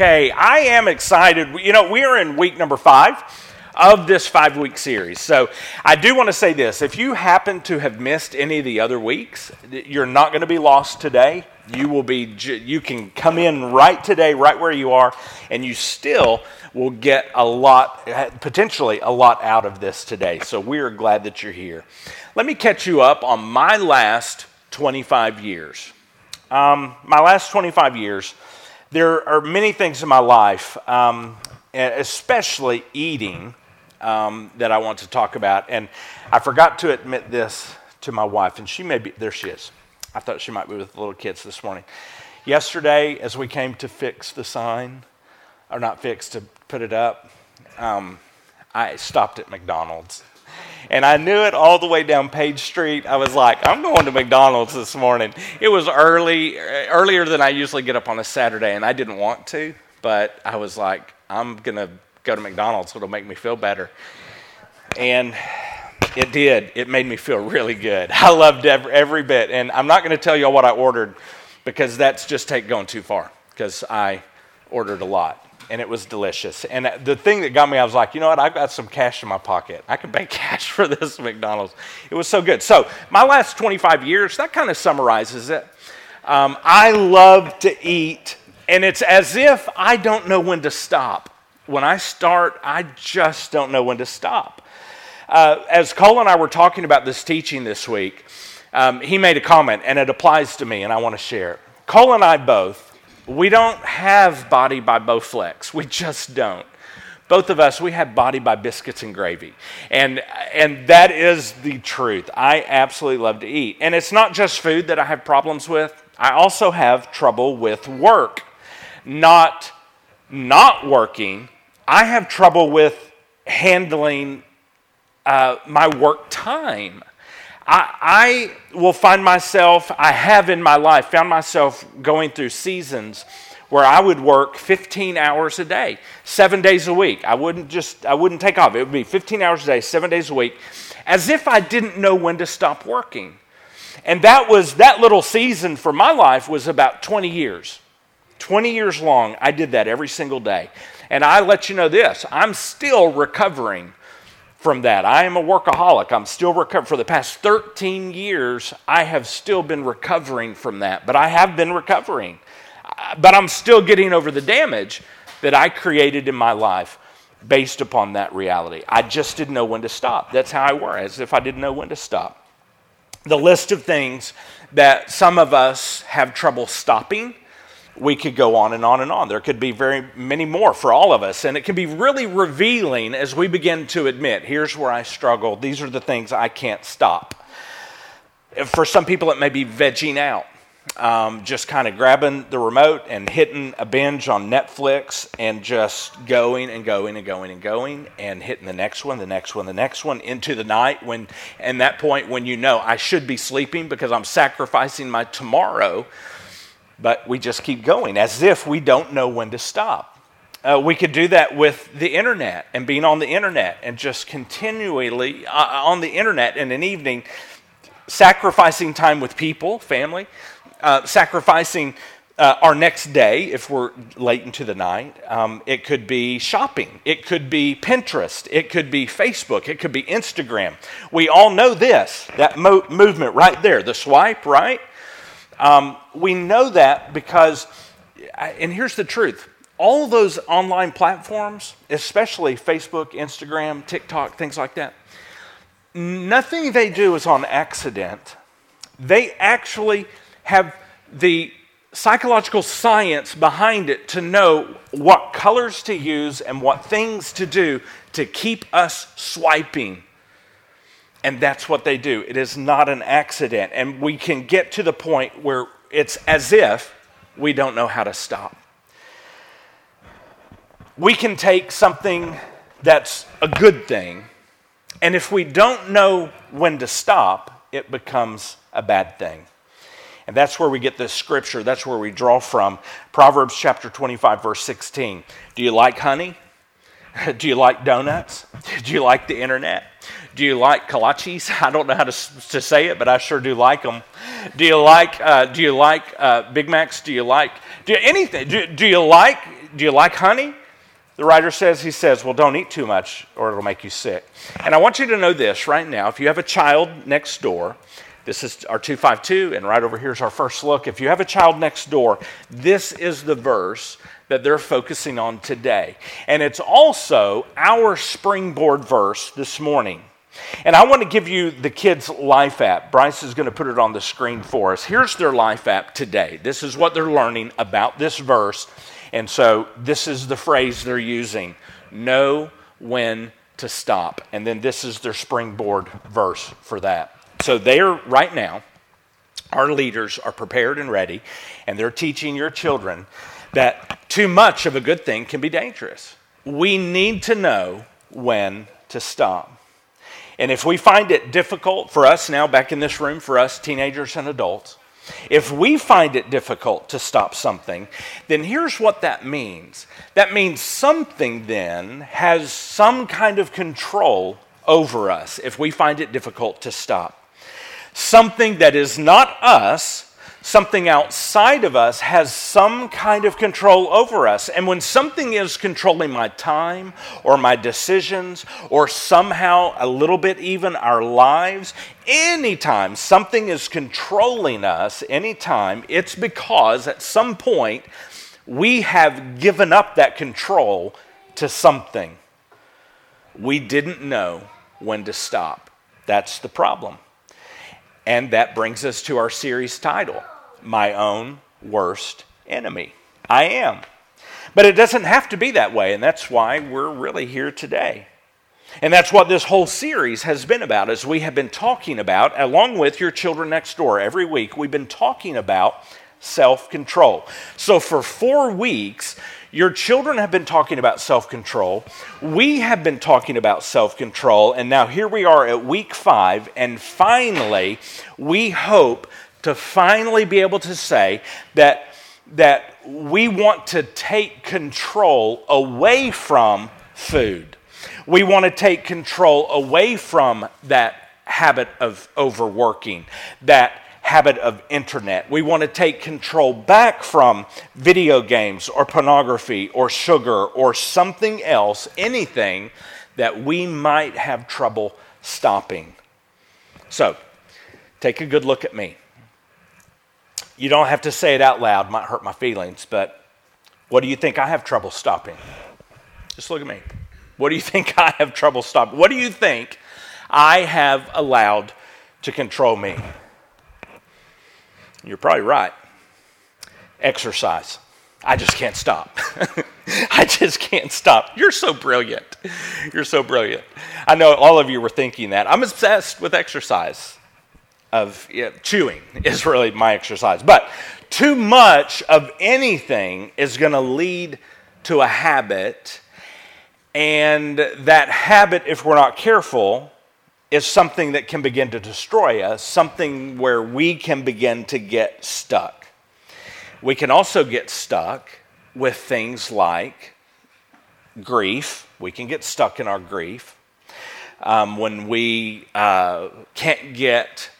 Okay, I am excited. You know, we are in week number five of this five week series. So I do want to say this if you happen to have missed any of the other weeks, you're not going to be lost today. You will be, you can come in right today, right where you are, and you still will get a lot, potentially a lot out of this today. So we are glad that you're here. Let me catch you up on my last 25 years. Um, my last 25 years, there are many things in my life, um, especially eating, um, that I want to talk about. And I forgot to admit this to my wife, and she may be, there she is. I thought she might be with the little kids this morning. Yesterday, as we came to fix the sign, or not fix, to put it up, um, I stopped at McDonald's and I knew it all the way down Page Street. I was like, I'm going to McDonald's this morning. It was early, uh, earlier than I usually get up on a Saturday, and I didn't want to, but I was like, I'm going to go to McDonald's. It'll make me feel better. And it did. It made me feel really good. I loved every, every bit. And I'm not going to tell you all what I ordered because that's just take going too far because I ordered a lot and it was delicious. And the thing that got me, I was like, you know what? I've got some cash in my pocket. I can pay cash for this McDonald's. It was so good. So, my last 25 years, that kind of summarizes it. Um, I love to eat, and it's as if I don't know when to stop. When I start, I just don't know when to stop. Uh, as Cole and I were talking about this teaching this week, um, he made a comment, and it applies to me, and I want to share it. Cole and I both we don't have body by Bowflex. We just don't. Both of us, we have body by biscuits and gravy. And, and that is the truth. I absolutely love to eat. And it's not just food that I have problems with, I also have trouble with work. Not not working, I have trouble with handling uh, my work time. I, I will find myself, I have in my life found myself going through seasons where I would work 15 hours a day, seven days a week. I wouldn't just, I wouldn't take off. It would be 15 hours a day, seven days a week, as if I didn't know when to stop working. And that was, that little season for my life was about 20 years. 20 years long, I did that every single day. And I let you know this I'm still recovering from that. I am a workaholic. I'm still recovering. For the past 13 years, I have still been recovering from that, but I have been recovering. But I'm still getting over the damage that I created in my life based upon that reality. I just didn't know when to stop. That's how I were, as if I didn't know when to stop. The list of things that some of us have trouble stopping we could go on and on and on. There could be very many more for all of us. And it can be really revealing as we begin to admit here's where I struggle. These are the things I can't stop. For some people, it may be vegging out. Um, just kind of grabbing the remote and hitting a binge on Netflix and just going and going and going and going and hitting the next one, the next one, the next one into the night when, and that point when you know I should be sleeping because I'm sacrificing my tomorrow but we just keep going as if we don't know when to stop. Uh, we could do that with the internet and being on the internet and just continually uh, on the internet in an evening, sacrificing time with people, family, uh, sacrificing uh, our next day if we're late into the night. Um, it could be shopping. It could be Pinterest. It could be Facebook. It could be Instagram. We all know this that mo- movement right there, the swipe, right? Um, we know that because, and here's the truth all those online platforms, especially Facebook, Instagram, TikTok, things like that, nothing they do is on accident. They actually have the psychological science behind it to know what colors to use and what things to do to keep us swiping and that's what they do. It is not an accident. And we can get to the point where it's as if we don't know how to stop. We can take something that's a good thing, and if we don't know when to stop, it becomes a bad thing. And that's where we get this scripture. That's where we draw from. Proverbs chapter 25, verse 16. Do you like honey? Do you like donuts? Do you like the internet? Do you like kolaches? I don't know how to, to say it, but I sure do like them. Do you like, uh, do you like uh, Big Macs? Do you like do you, anything? Do, do you like do you like honey? The writer says, he says, well, don't eat too much or it'll make you sick. And I want you to know this right now. If you have a child next door, this is our 252, and right over here is our first look. If you have a child next door, this is the verse that they're focusing on today. And it's also our springboard verse this morning. And I want to give you the kids' life app. Bryce is going to put it on the screen for us. Here's their life app today. This is what they're learning about this verse and so this is the phrase they're using know when to stop. And then this is their springboard verse for that. So they're right now, our leaders are prepared and ready, and they're teaching your children that too much of a good thing can be dangerous. We need to know when to stop. And if we find it difficult for us now, back in this room, for us teenagers and adults, if we find it difficult to stop something, then here's what that means that means something then has some kind of control over us if we find it difficult to stop. Something that is not us something outside of us has some kind of control over us. And when something is controlling my time or my decisions or somehow a little bit even our lives, anytime something is controlling us, anytime, it's because at some point we have given up that control to something. We didn't know when to stop. That's the problem. And that brings us to our series title My Own Worst Enemy. I am. But it doesn't have to be that way, and that's why we're really here today. And that's what this whole series has been about, as we have been talking about, along with your children next door every week, we've been talking about self control. So for four weeks, your children have been talking about self control. We have been talking about self control. And now here we are at week five. And finally, we hope to finally be able to say that, that we want to take control away from food. We want to take control away from that habit of overworking, that habit of internet. We want to take control back from video games or pornography or sugar or something else, anything that we might have trouble stopping. So, take a good look at me. You don't have to say it out loud, might hurt my feelings, but what do you think I have trouble stopping? Just look at me. What do you think I have trouble stopping? What do you think I have allowed to control me? You're probably right. Exercise. I just can't stop. I just can't stop. You're so brilliant. You're so brilliant. I know all of you were thinking that. I'm obsessed with exercise. Of yeah, chewing is really my exercise. But too much of anything is going to lead to a habit. And that habit, if we're not careful, is something that can begin to destroy us, something where we can begin to get stuck. We can also get stuck with things like grief. We can get stuck in our grief. Um, when we uh, can't get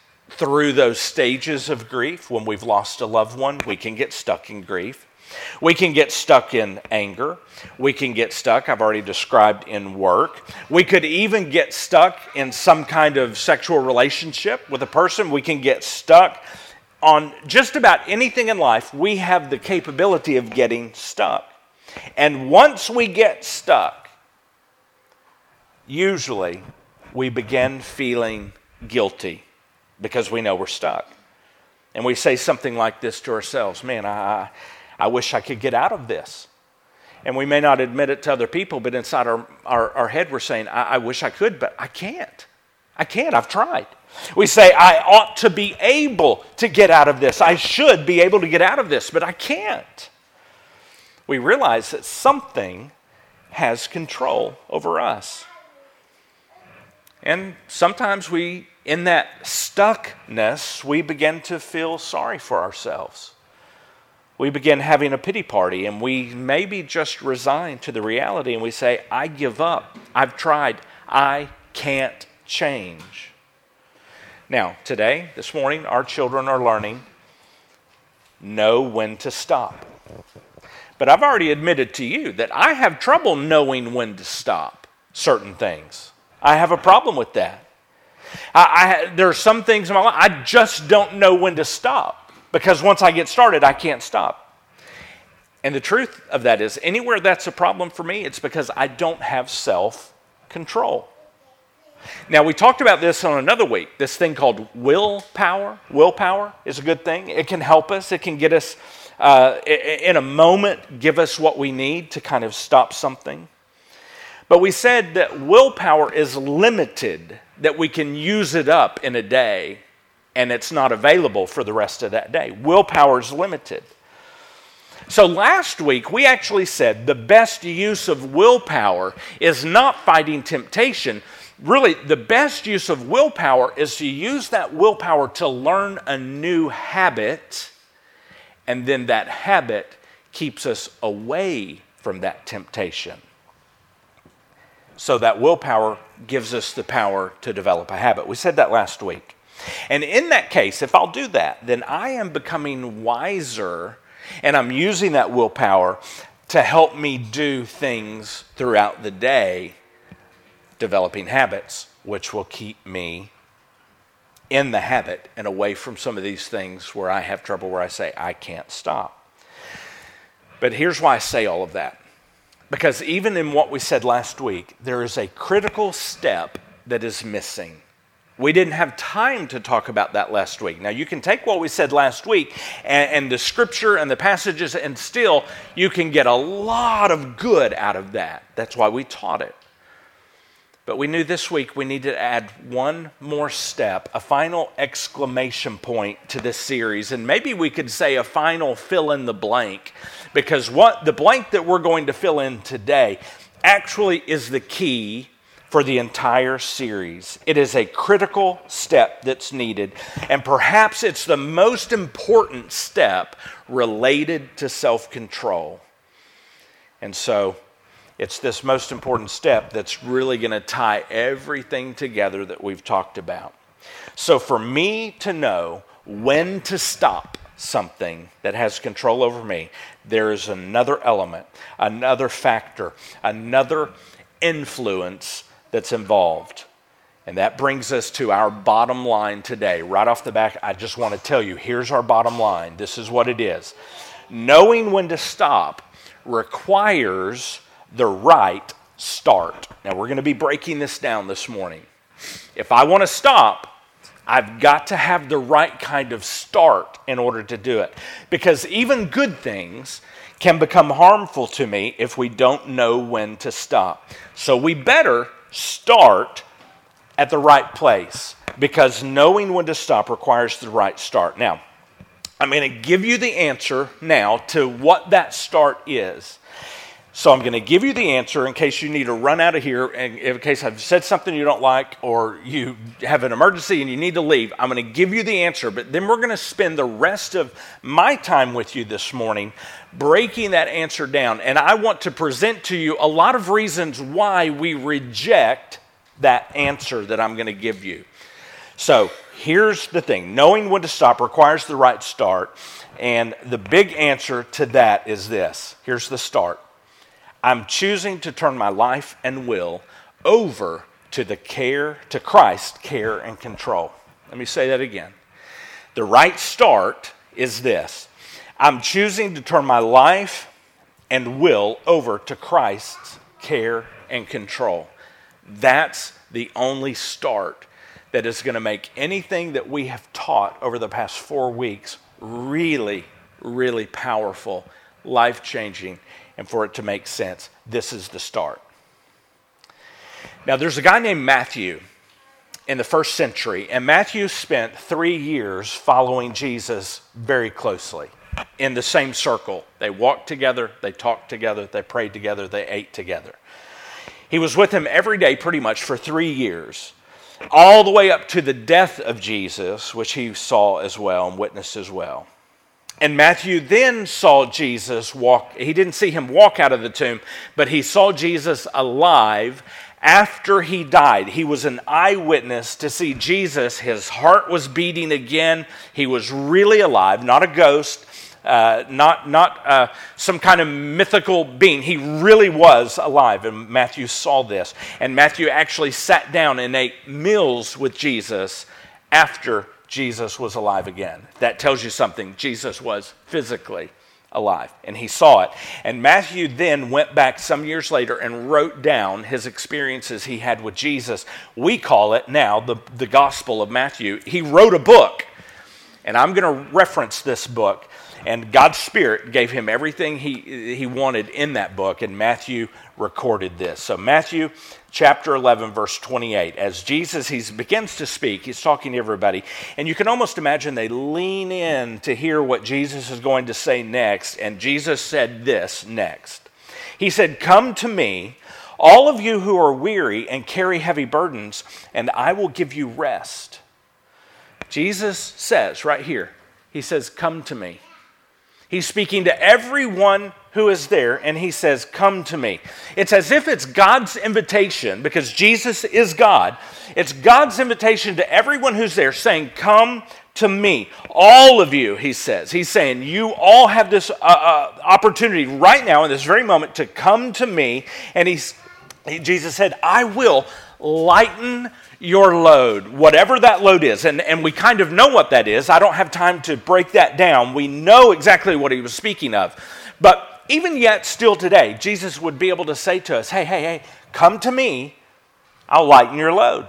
through those stages of grief, when we've lost a loved one, we can get stuck in grief. We can get stuck in anger. We can get stuck, I've already described, in work. We could even get stuck in some kind of sexual relationship with a person. We can get stuck on just about anything in life. We have the capability of getting stuck. And once we get stuck, usually we begin feeling guilty because we know we're stuck. And we say something like this to ourselves Man, I, I wish I could get out of this. And we may not admit it to other people, but inside our, our, our head, we're saying, I, I wish I could, but I can't. I can't. I've tried. We say, I ought to be able to get out of this. I should be able to get out of this, but I can't. We realize that something has control over us. And sometimes we, in that stuckness, we begin to feel sorry for ourselves we begin having a pity party and we maybe just resign to the reality and we say, I give up. I've tried. I can't change. Now, today, this morning, our children are learning know when to stop. but I've already admitted to you that I have trouble knowing when to stop certain things. I have a problem with that. I, I, there are some things in my life I just don't know when to stop because once I get started, I can't stop. And the truth of that is, anywhere that's a problem for me, it's because I don't have self control. Now, we talked about this on another week this thing called willpower. Willpower is a good thing, it can help us, it can get us uh, in a moment, give us what we need to kind of stop something. But we said that willpower is limited, that we can use it up in a day and it's not available for the rest of that day. Willpower is limited. So last week, we actually said the best use of willpower is not fighting temptation. Really, the best use of willpower is to use that willpower to learn a new habit, and then that habit keeps us away from that temptation. So that willpower gives us the power to develop a habit. We said that last week. And in that case, if I'll do that, then I am becoming wiser and I'm using that willpower to help me do things throughout the day, developing habits, which will keep me in the habit and away from some of these things where I have trouble, where I say, I can't stop. But here's why I say all of that. Because even in what we said last week, there is a critical step that is missing. We didn't have time to talk about that last week. Now, you can take what we said last week and, and, the scripture and the passages, and still you can get a lot of good out of that. That's why we taught it. But we knew this week we needed to add one more step, a final exclamation point to this series. And maybe we could say a final fill in the blank, because what the blank that we're going to fill in today actually is the key for the entire series. It is a critical step that's needed, and perhaps it's the most important step related to self control. And so, it's this most important step that's really going to tie everything together that we've talked about. So, for me to know when to stop something that has control over me, there is another element, another factor, another influence that's involved. And that brings us to our bottom line today. Right off the back, I just want to tell you here's our bottom line. This is what it is. Knowing when to stop requires the right start. Now, we're going to be breaking this down this morning. If I want to stop, I've got to have the right kind of start in order to do it. Because even good things can become harmful to me if we don't know when to stop. So we better start at the right place because knowing when to stop requires the right start. Now, I'm going to give you the answer now to what that start is. So I'm going to give you the answer in case you need to run out of here, and in case I've said something you don't like, or you have an emergency and you need to leave. I'm going to give you the answer, but then we're going to spend the rest of my time with you this morning breaking that answer down. And I want to present to you a lot of reasons why we reject that answer that I'm going to give you. So here's the thing knowing when to stop requires the right start. And the big answer to that is this here's the start I'm choosing to turn my life and will over to the care, to Christ, care and control. Let me say that again. The right start is this I'm choosing to turn my life and will over to Christ's care and control. That's the only start that is going to make anything that we have taught over the past four weeks really, really powerful, life changing, and for it to make sense. This is the start. Now, there's a guy named Matthew in the first century, and Matthew spent three years following Jesus very closely in the same circle. They walked together, they talked together, they prayed together, they ate together. He was with him every day pretty much for three years, all the way up to the death of Jesus, which he saw as well and witnessed as well. And Matthew then saw Jesus walk, he didn't see him walk out of the tomb, but he saw Jesus alive after he died. He was an eyewitness to see Jesus. His heart was beating again. He was really alive, not a ghost, uh, not, not uh, some kind of mythical being. He really was alive, and Matthew saw this. And Matthew actually sat down and ate meals with Jesus after Jesus was alive again. That tells you something. Jesus was physically alive, and he saw it. And Matthew then went back some years later and wrote down his experiences he had with Jesus. We call it now the, the Gospel of Matthew. He wrote a book, and I'm going to reference this book. And God's Spirit gave him everything he, he wanted in that book, and Matthew recorded this. So, Matthew chapter 11, verse 28. As Jesus he begins to speak, he's talking to everybody, and you can almost imagine they lean in to hear what Jesus is going to say next. And Jesus said this next He said, Come to me, all of you who are weary and carry heavy burdens, and I will give you rest. Jesus says right here, He says, Come to me. He's speaking to everyone who is there, and he says, Come to me. It's as if it's God's invitation, because Jesus is God. It's God's invitation to everyone who's there saying, Come to me. All of you, he says. He's saying, You all have this uh, uh, opportunity right now, in this very moment, to come to me. And he's, he, Jesus said, I will lighten your load, whatever that load is. And, and we kind of know what that is. I don't have time to break that down. We know exactly what he was speaking of. But even yet, still today, Jesus would be able to say to us, hey, hey, hey, come to me, I'll lighten your load.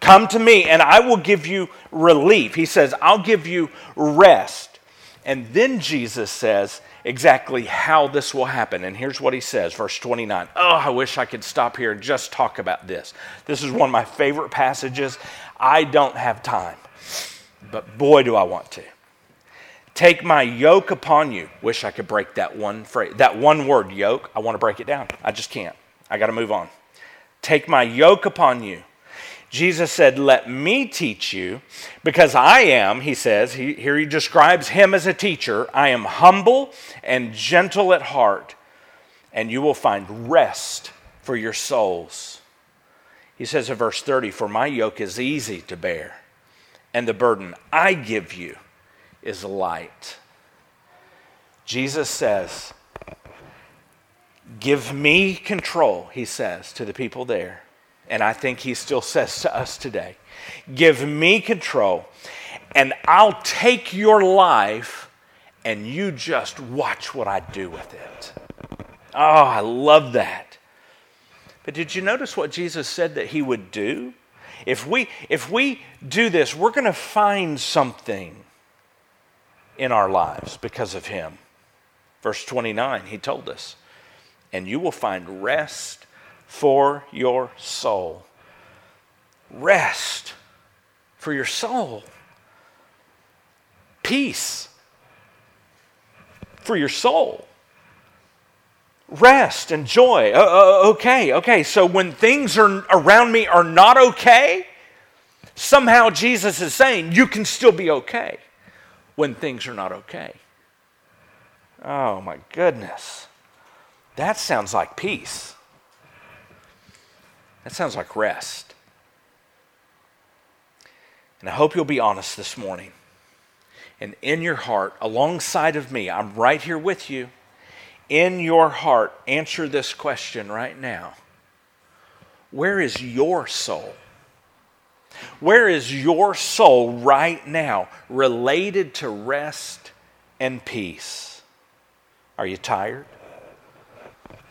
Come to me, and I will give you relief. He says, I'll give you rest. And then Jesus says, exactly how this will happen. And here's what he says, verse 29. Oh, I wish I could stop here and just talk about this. This is one of my favorite passages. I don't have time, but boy, do I want to. Take my yoke upon you. Wish I could break that one phrase, that one word, yoke. I want to break it down. I just can't. I got to move on. Take my yoke upon you Jesus said, Let me teach you, because I am, he says, he, here he describes him as a teacher. I am humble and gentle at heart, and you will find rest for your souls. He says in verse 30, For my yoke is easy to bear, and the burden I give you is light. Jesus says, Give me control, he says to the people there and I think he still says to us today give me control, and I'll take your life, and you just watch what I do with it. Oh, I love that. But did you notice what Jesus said that he would do? If we, if we do this, we're going to find something in our lives because of him. Verse 29, he told us, and you will find rest for your soul. Rest for your soul. Peace for your soul. Rest and joy. Uh, uh, okay, okay. So when things are around me are not okay, somehow Jesus is saying you can still be okay when things are not okay. Oh my goodness. That sounds like peace. That sounds like rest. And I hope you'll be honest this morning. And in your heart, alongside of me, I'm right here with you. In your heart, answer this question right now Where is your soul? Where is your soul right now related to rest and peace? Are you tired?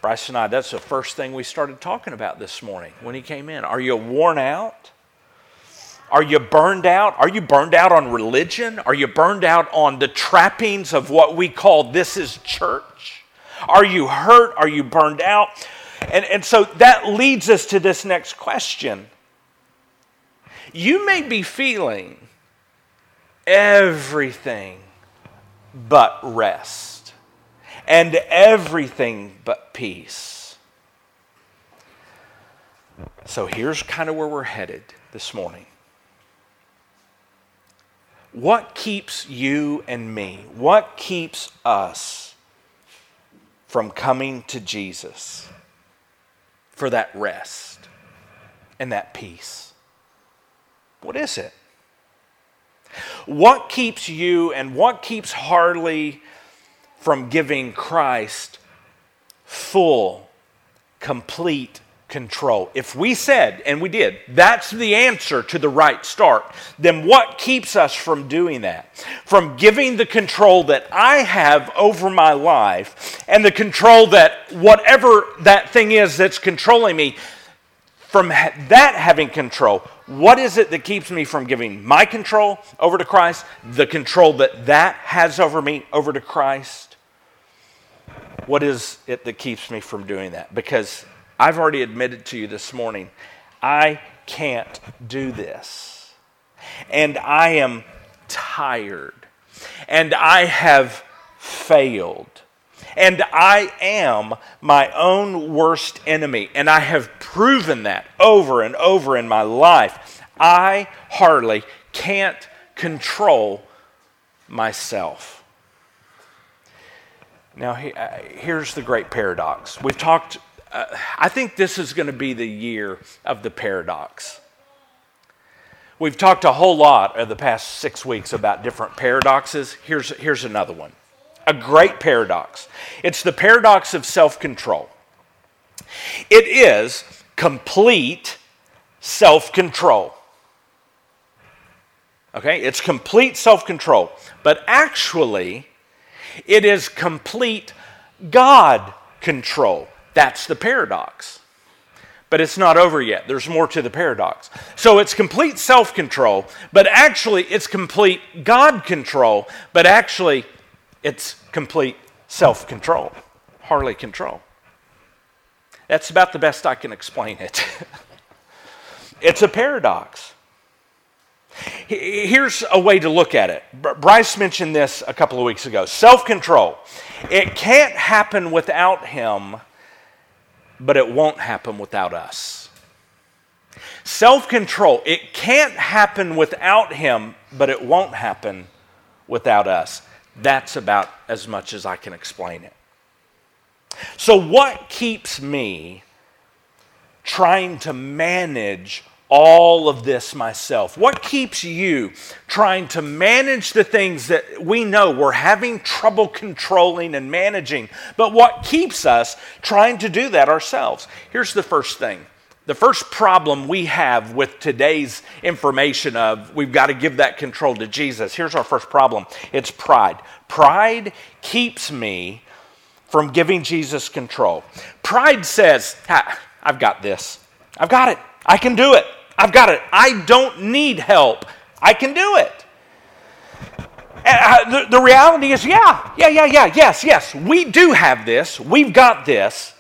Bryce and I, that's the first thing we started talking about this morning when he came in. Are you worn out? Are you burned out? Are you burned out on religion? Are you burned out on the trappings of what we call this is church? Are you hurt? Are you burned out? And, and so that leads us to this next question. You may be feeling everything but rest and everything but peace. So here's kind of where we're headed this morning. What keeps you and me, what keeps us from coming to Jesus for that rest and that peace? What is it? What keeps you and what keeps Harley from giving Christ full, complete control. If we said, and we did, that's the answer to the right start, then what keeps us from doing that? From giving the control that I have over my life and the control that whatever that thing is that's controlling me, from that having control, what is it that keeps me from giving my control over to Christ, the control that that has over me over to Christ? What is it that keeps me from doing that? Because I've already admitted to you this morning, I can't do this. And I am tired. And I have failed. And I am my own worst enemy. And I have proven that over and over in my life. I hardly can't control myself. Now, uh, here's the great paradox. We've talked uh, I think this is going to be the year of the paradox. We've talked a whole lot of the past six weeks about different paradoxes. Here's, here's another one a great paradox. It's the paradox of self control. It is complete self control. Okay, it's complete self control. But actually, it is complete God control. That's the paradox. But it's not over yet. There's more to the paradox. So it's complete self control, but actually it's complete God control, but actually it's complete self control, Harley control. That's about the best I can explain it. it's a paradox. Here's a way to look at it. Bryce mentioned this a couple of weeks ago. Self control. It can't happen without him but it won't happen without us. Self control, it can't happen without Him, but it won't happen without us. That's about as much as I can explain it. So, what keeps me trying to manage all of this myself? What keeps you trying to manage the things that we know we're having trouble controlling and managing? But what keeps us trying to do that ourselves? Here's the first thing. The first problem we have with today's information of we've got to give that control to Jesus. Here's our first problem. It's pride. Pride keeps me from giving Jesus control. Pride says, I've got this. I've got it. I can do it. I've got it. I don't need help. I can do it. Uh, the, the reality is, yeah, yeah, yeah, yeah, yes, yes, we do have this. We've got this.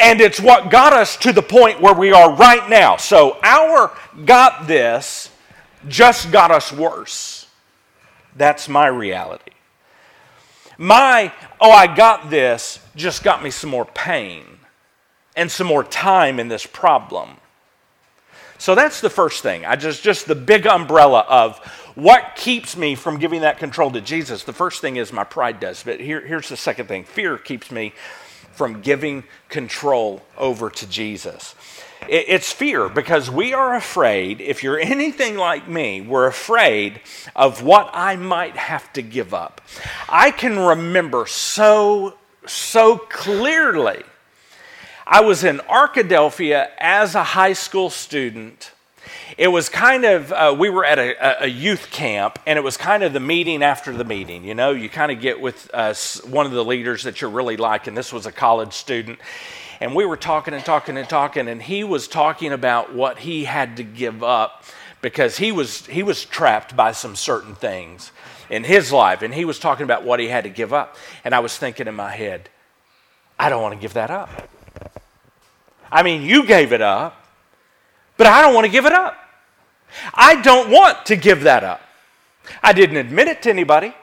And it's what got us to the point where we are right now. So our got this just got us worse. That's my reality. My, oh, I got this just got me some more pain and some more time in this problem. So that's the first thing. I just just the big umbrella of what keeps me from giving that control to Jesus. The first thing is my pride does, but here, here's the second thing. Fear keeps me from giving control over to Jesus. It, it's fear because we are afraid, if you're anything like me, we're afraid of what I might have to give up. I can remember so, so clearly I was in Arkadelphia as a high school student. It was kind of, uh, we were at a, a, youth camp, and it was kind of the meeting after the meeting. You know, you kind of get with uh, one of the leaders that you're really like, and this was a college student. And we were talking and talking and talking, and he was talking about what he had to give up because he was, he was trapped by some certain things in his life, and he was talking about what he had to give up. And I was thinking in my head, I don't want to give that up. I mean, you gave it up, but I don't want to give it up. I don't want to give that up. I didn't admit it to anybody,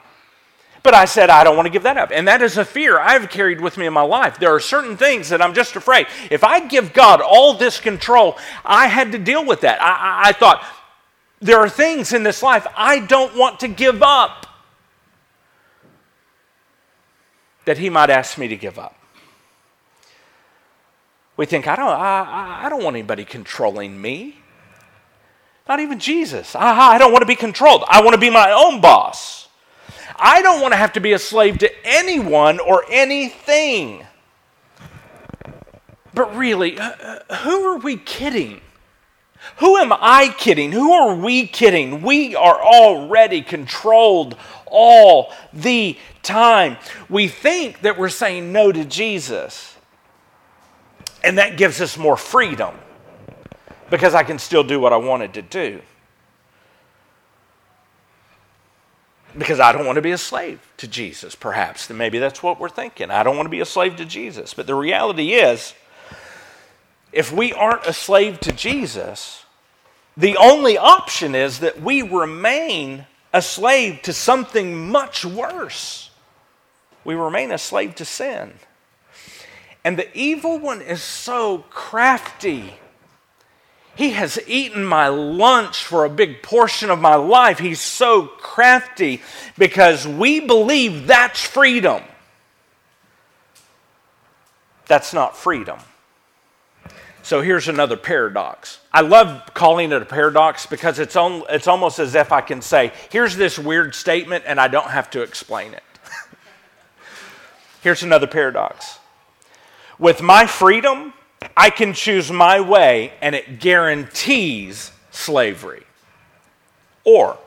but I said, I don't want to give that up. And that is a fear I've carried with me in my life. There are certain things that I'm just afraid. If I give God all this control, I had to deal with that. I, I, I thought, there are things in this life I don't want to give up that He might ask me to give up. We think, I don't, I, I don't want anybody controlling me. Not even Jesus. Aha, I don't want to be controlled. I want to be my own boss. I don't want to have to be a slave to anyone or anything. But really, uh, uh, who are we kidding? Who am I kidding? Who are we kidding? We are already controlled all the time. We think that we're saying no to Jesus, and that gives us more freedom because I can still do what I wanted to do. Because I don't want to be a slave to Jesus, perhaps. And maybe that's what we're thinking. I don't want to be a slave to Jesus. But the reality is, if we aren't a slave to Jesus, the only option is that we remain a slave to something much worse. We remain a slave to sin. And the evil one is so crafty. He has eaten my lunch for a big portion of my life. He's so crafty because we believe that's freedom. That's not freedom. So here's another paradox. I love calling it a paradox because it's, on, it's almost as if I can say, here's this weird statement and I don't have to explain it. here's another paradox. With my freedom, I can choose my way and it guarantees slavery. Or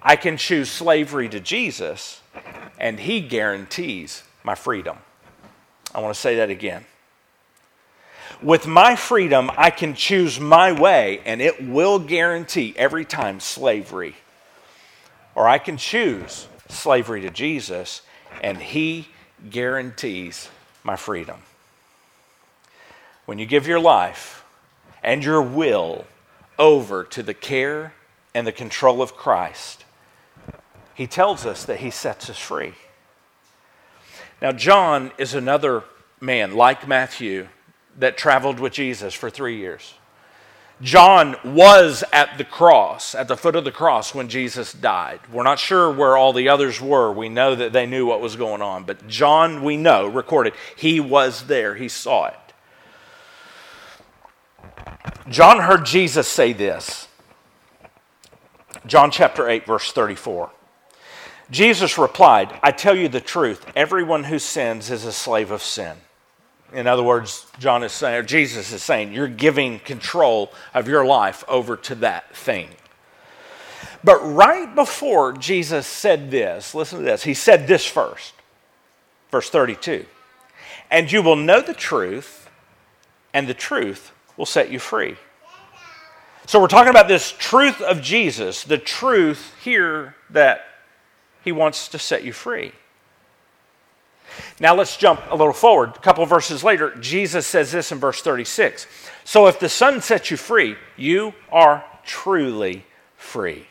I can choose slavery to Jesus and he guarantees my freedom. I want to say that again. With my freedom, I can choose my way, and it will guarantee every time slavery. Or I can choose slavery to Jesus, and He guarantees my freedom. When you give your life and your will over to the care and the control of Christ, He tells us that He sets us free. Now, John is another man like Matthew that traveled with Jesus for three years. John was at the cross, at the foot of the cross when Jesus died. We're not sure where all the others were. We know that they knew what was going on. But John, we know, recorded, he was there, he saw it. John heard Jesus say this. John chapter 8, verse 34. Jesus replied, I tell you the truth, everyone who sins is a slave of sin. In other words, John is saying, or Jesus is saying, you're giving control of your life over to that thing. But right before Jesus said this, listen to this, he said this first, verse 32. And you will know the truth, and the truth will set you free. So we're talking about this truth of Jesus, the truth here that he wants to set you free. Now let's jump a little forward. A couple verses later, Jesus says this in verse 36 So if the Son sets you free, you are truly free.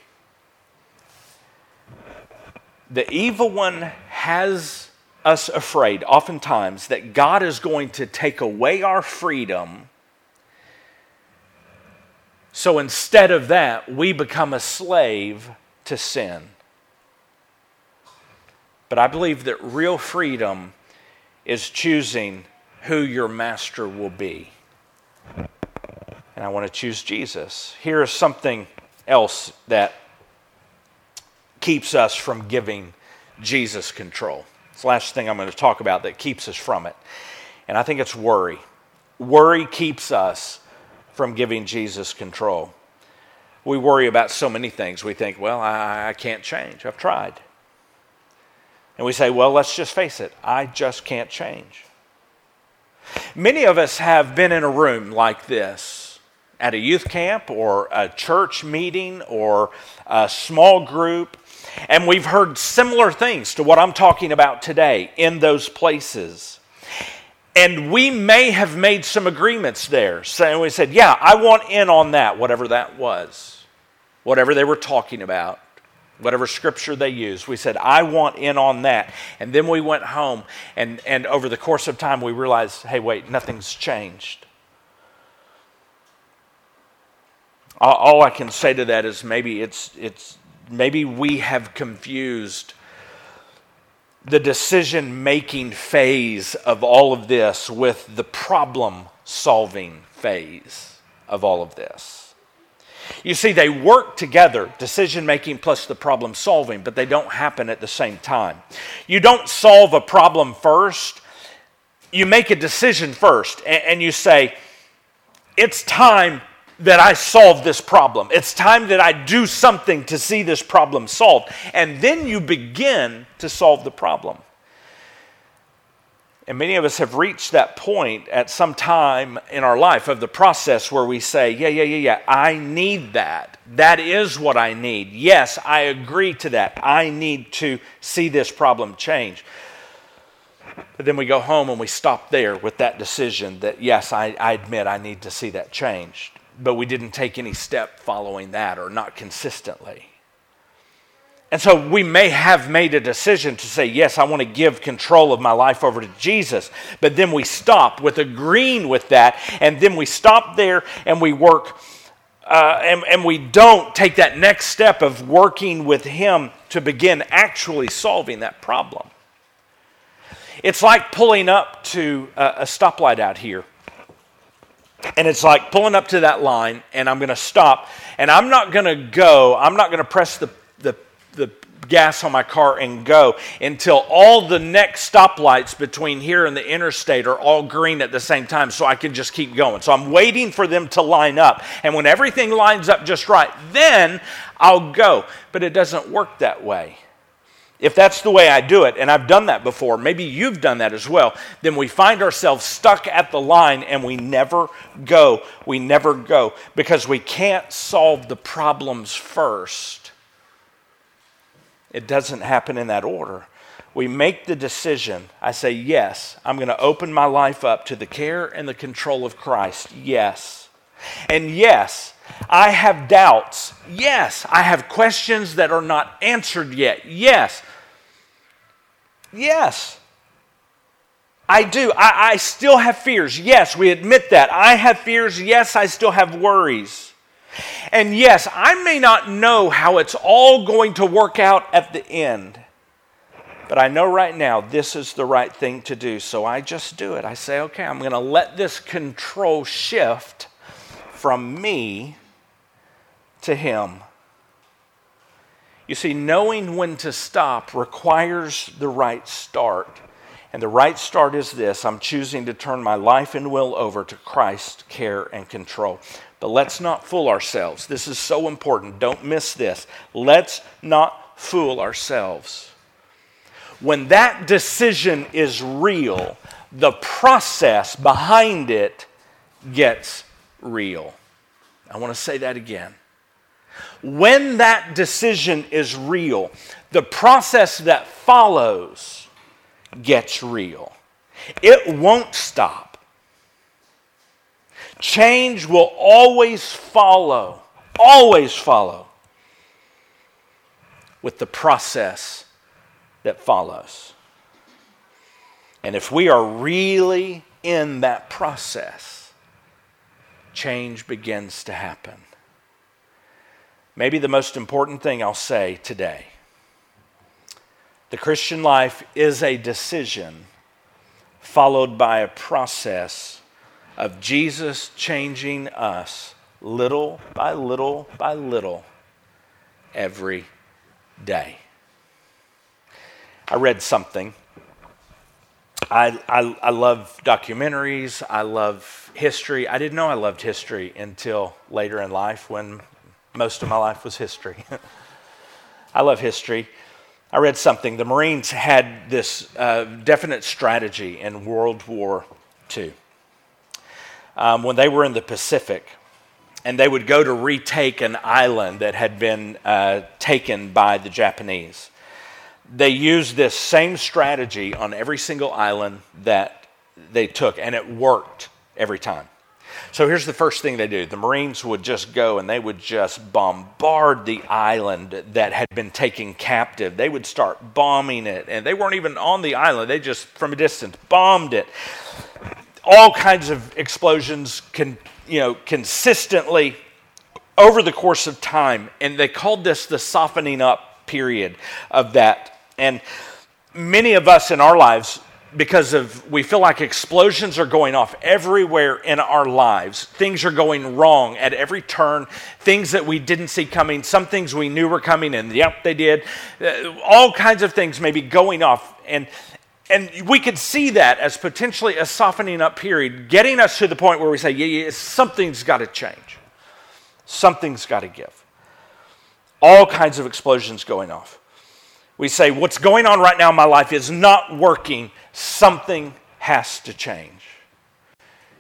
The evil one has us afraid, oftentimes, that God is going to take away our freedom. So instead of that, we become a slave to sin. But I believe that real freedom is choosing who your master will be. And I want to choose Jesus. Here is something else that keeps us from giving Jesus control. It's the last thing I'm going to talk about that keeps us from it. And I think it's worry. Worry keeps us from giving Jesus control. We worry about so many things. We think, well, I, I can't change. I've tried. And we say, well, let's just face it, I just can't change. Many of us have been in a room like this at a youth camp or a church meeting or a small group, and we've heard similar things to what I'm talking about today in those places. And we may have made some agreements there. So we said, yeah, I want in on that, whatever that was, whatever they were talking about whatever scripture they used. We said, I want in on that. And then we went home, and, and over the course of time, we realized, hey, wait, nothing's changed. All, all I can say to that is maybe it's, it's maybe we have confused the decision making phase of all of this with the problem solving phase of all of this. You see, they work together, decision making plus the problem solving, but they don't happen at the same time. You don't solve a problem first, you make a decision first, and, you say, It's time that I solve this problem. It's time that I do something to see this problem solved. And then you begin to solve the problem. And many of us have reached that point at some time in our life of the process where we say, Yeah, yeah, yeah, yeah, I need that. That is what I need. Yes, I agree to that. I need to see this problem change. But then we go home and we stop there with that decision that, yes, I, I admit I need to see that changed. But we didn't take any step following that or not consistently. And so we may have made a decision to say, Yes, I want to give control of my life over to Jesus. But then we stop with agreeing with that. And then we stop there and we work, uh, and, and we don't take that next step of working with Him to begin actually solving that problem. It's like pulling up to a, a stoplight out here. And it's like pulling up to that line, and I'm going to stop, and I'm not going to go, I'm not going to press the the gas on my car and go until all the next stoplights between here and the interstate are all green at the same time so I can just keep going. So I'm waiting for them to line up. And when everything lines up just right, then I'll go. But it doesn't work that way. If that's the way I do it, and I've done that before, maybe you've done that as well, then we find ourselves stuck at the line and we never go. We never go because we can't solve the problems first it doesn't happen in that order. We make the decision. I say, Yes, I'm going to open my life up to the care and the control of Christ. Yes. And yes, I have doubts. Yes, I have questions that are not answered yet. Yes. Yes. I do. I, I, still have fears. Yes, we admit that. I have fears. Yes, I still have worries. And yes, I may not know how it's all going to work out at the end, but I know right now this is the right thing to do. So I just do it. I say, okay, I'm going to let this control shift from me to Him. You see, knowing when to stop requires the right start. And the right start is this I'm choosing to turn my life and will over to Christ's care and control. But let's not fool ourselves. This is so important. Don't miss this. Let's not fool ourselves. When that decision is real, the process behind it gets real. I want to say that again. When that decision is real, the process that follows gets real. It won't stop. Change will always follow, always follow with the process that follows. And if we are really in that process, change begins to happen. Maybe the most important thing I'll say today the Christian life is a decision followed by a process of Jesus changing us little by little by little every day. I read something. I, I, I, love documentaries. I love history. I didn't know I loved history until later in life when most of my life was history. I love history. I read something. The Marines had this uh, definite strategy in World War II um, when they were in the Pacific. And they would go to retake an island that had been uh, taken by the Japanese. They used this same strategy on every single island that they took, and it worked every time. So here's the first thing they do the Marines would just go and they would just bombard the island that had been taken captive. They would start bombing it, and they weren't even on the island, they just, from a distance, bombed it all kinds of explosions can, you know, consistently over the course of time. And they called this the softening up period of that. And many of us in our lives because of we feel like explosions are going off everywhere in our lives. Things are going wrong at every turn. Things that we didn't see coming, some things we knew were coming, and yep, they did. Uh, all kinds of things may be going off, and and we could see that as potentially a softening up period, getting us to the point where we say, yeah, yeah something's got to change, something's got to give. All kinds of explosions going off. We say, what's going on right now in my life is not working something has to change.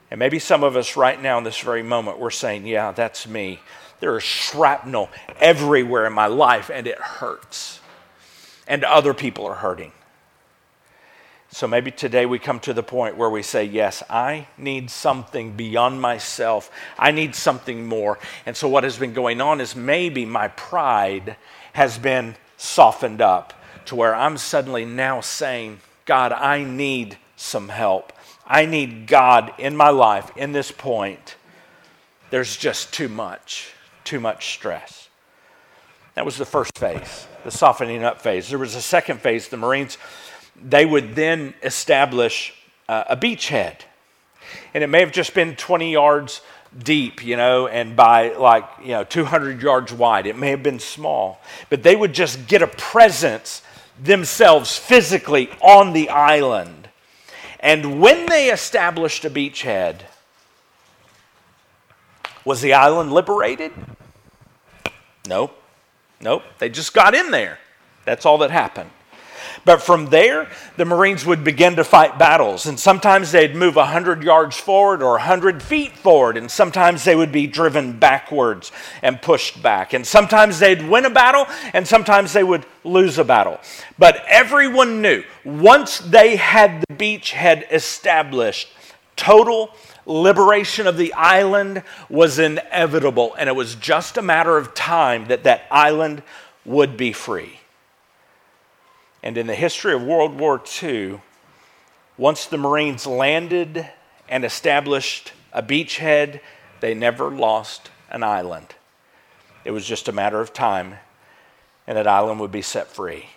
And maybe some of us right now in this very moment, we're saying, yeah, that's me. There is shrapnel everywhere in my life and it hurts. And other people are hurting. So maybe today we come to the point where we say, Yes, I need something beyond myself. I need something more. And so what has been going on is maybe my pride has been softened up to where I'm suddenly now saying, God, I need some help. I need God in my life in this point. There's just too much, too much stress. That was the first phase, the softening up phase. There was a second phase. The Marines, they would then establish uh, a beachhead. And it may have just been 20 yards deep, you know, and by like, you know, 200 yards wide. It may have been small. But they would just get a presence themselves physically on the island. And when they established a beachhead, was the island liberated? Nope. Nope. They just got in there. That's all that happened. But from there, the Marines would begin to fight battles. And sometimes they'd move 100 yards forward or 100 feet forward. And sometimes they would be driven backwards and pushed back. And sometimes they'd win a battle and sometimes they would lose a battle. But everyone knew once they had the beachhead established, total liberation of the island was inevitable. And it was just a matter of time that that island would be free. And in the history of World War II, once the Marines landed and established a beachhead, they never lost an island. It was just a matter of time, and that island would be set free.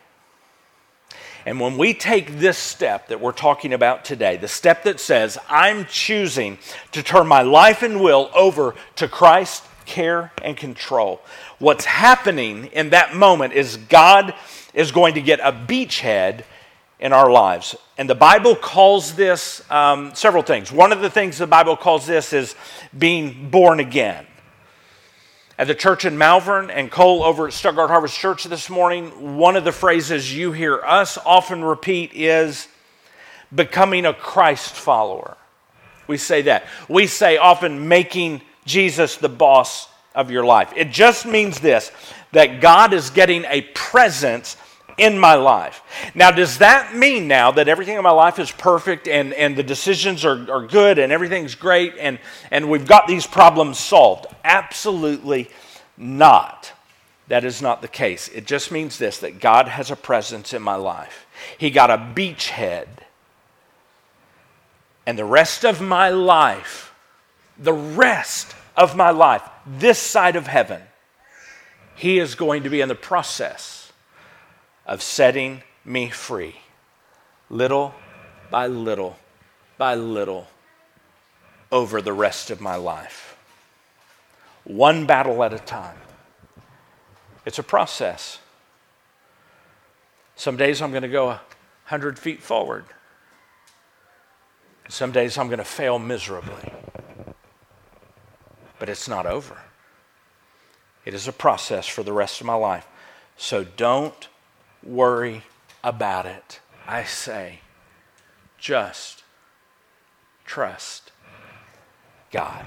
And when we take this step that we're talking about today, the step that says, I'm choosing to turn my life and will over to Christ's care and control, what's happening in that moment is God is going to get a beachhead in our lives. And the Bible calls this um, several things. One of the things the Bible calls this is being born again. At the church in Malvern and Cole over at Stuttgart Harvest Church this morning, one of the phrases you hear us often repeat is becoming a Christ follower. We say that. We say often making Jesus the boss of your life. It just means this that God is getting a presence in my life. Now, does that mean now that everything in my life is perfect and, and the decisions are, are good and everything's great and, and we've got these problems solved? Absolutely not. That is not the case. It just means this that God has a presence in my life. He got a beachhead. And the rest of my life, the rest of my life, this side of heaven, He is going to be in the process of setting me free, little by little by little, over the rest of my life. One battle at a time. It's a process. Some days I'm going to go 100 feet forward. Some days I'm going to fail miserably. But it's not over. It is a process for the rest of my life. So don't worry about it. I say, just trust God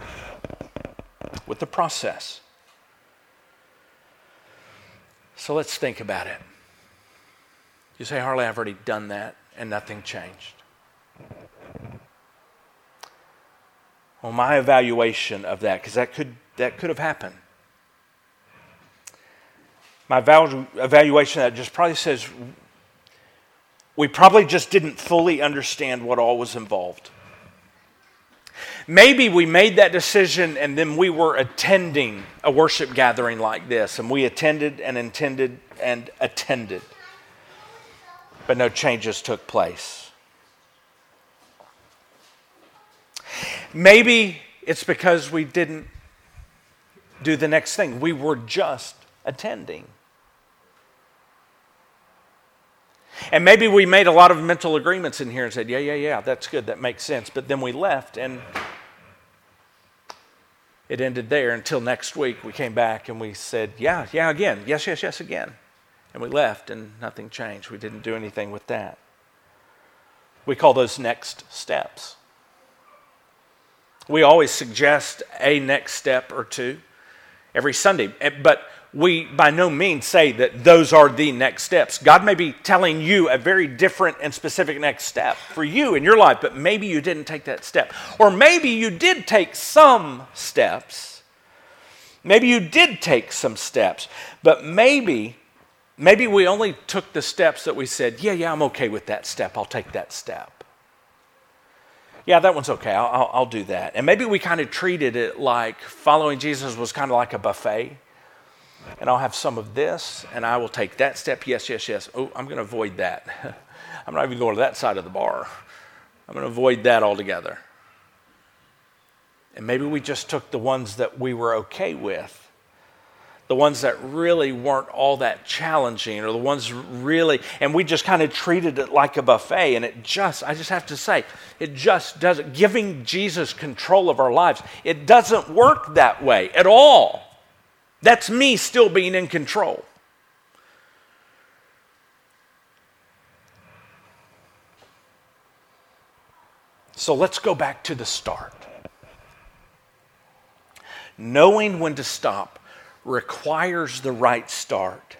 with the process. So let's think about it. You say, Harley, I've already done that and nothing changed. Well, my evaluation of that, because that could, that could have happened my evaluation that just probably says we probably just didn't fully understand what all was involved. Maybe we made that decision and then we were attending a worship gathering like this, and we attended and intended and attended, but no changes took place. Maybe it's because we didn't do the next thing, we were just attending. And maybe we made a lot of mental agreements in here and said, yeah, yeah, yeah, that's good, that makes sense. But then we left and it ended there until next week we came back and we said, yeah, yeah, again, yes, yes, yes, again. And we left and nothing changed. We didn't do anything with that. We call those next steps. We always suggest a next step or two every Sunday, but we by no means say that those are the next steps. God may be telling you a very different and specific next step for you in your life, but maybe you didn't take that step. Or maybe you did take some steps. Maybe you did take some steps, but maybe maybe we only took the steps that we said, "Yeah, yeah, I'm okay with that step. I'll take that step." yeah, that one's okay. I'll, I'll, I'll do that. And maybe we kind of treated it like following Jesus was kind of like a buffet. And I'll have some of this, and I will take that step. Yes, yes, yes. Oh, I'm going to avoid that. I'm not even going to that side of the bar. I'm going to avoid that altogether. And maybe we just took the ones that we were okay with the ones that really weren't all that challenging or the ones really and we just kind of treated it like a buffet and it just i just have to say it just doesn't giving jesus control of our lives it doesn't work that way at all that's me still being in control so let's go back to the start knowing when to stop requires the right start.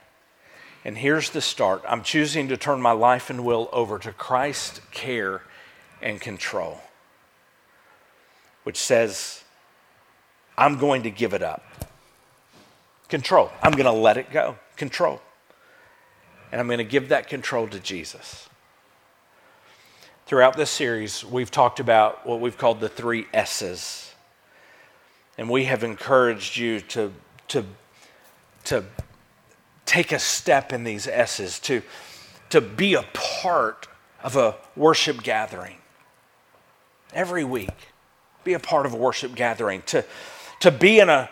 And here's the start I'm choosing to turn my life and will over to Christ's care and control, which says, I'm going to give it up. Control. I'm going to let it go. Control. And I'm going to give that control to Jesus. Throughout this series, we've talked about what we've called the three S's. And we have encouraged you to to, to take a step in these S's, to, to be a part of a worship gathering every week. Be a part of a worship gathering, to, to be in a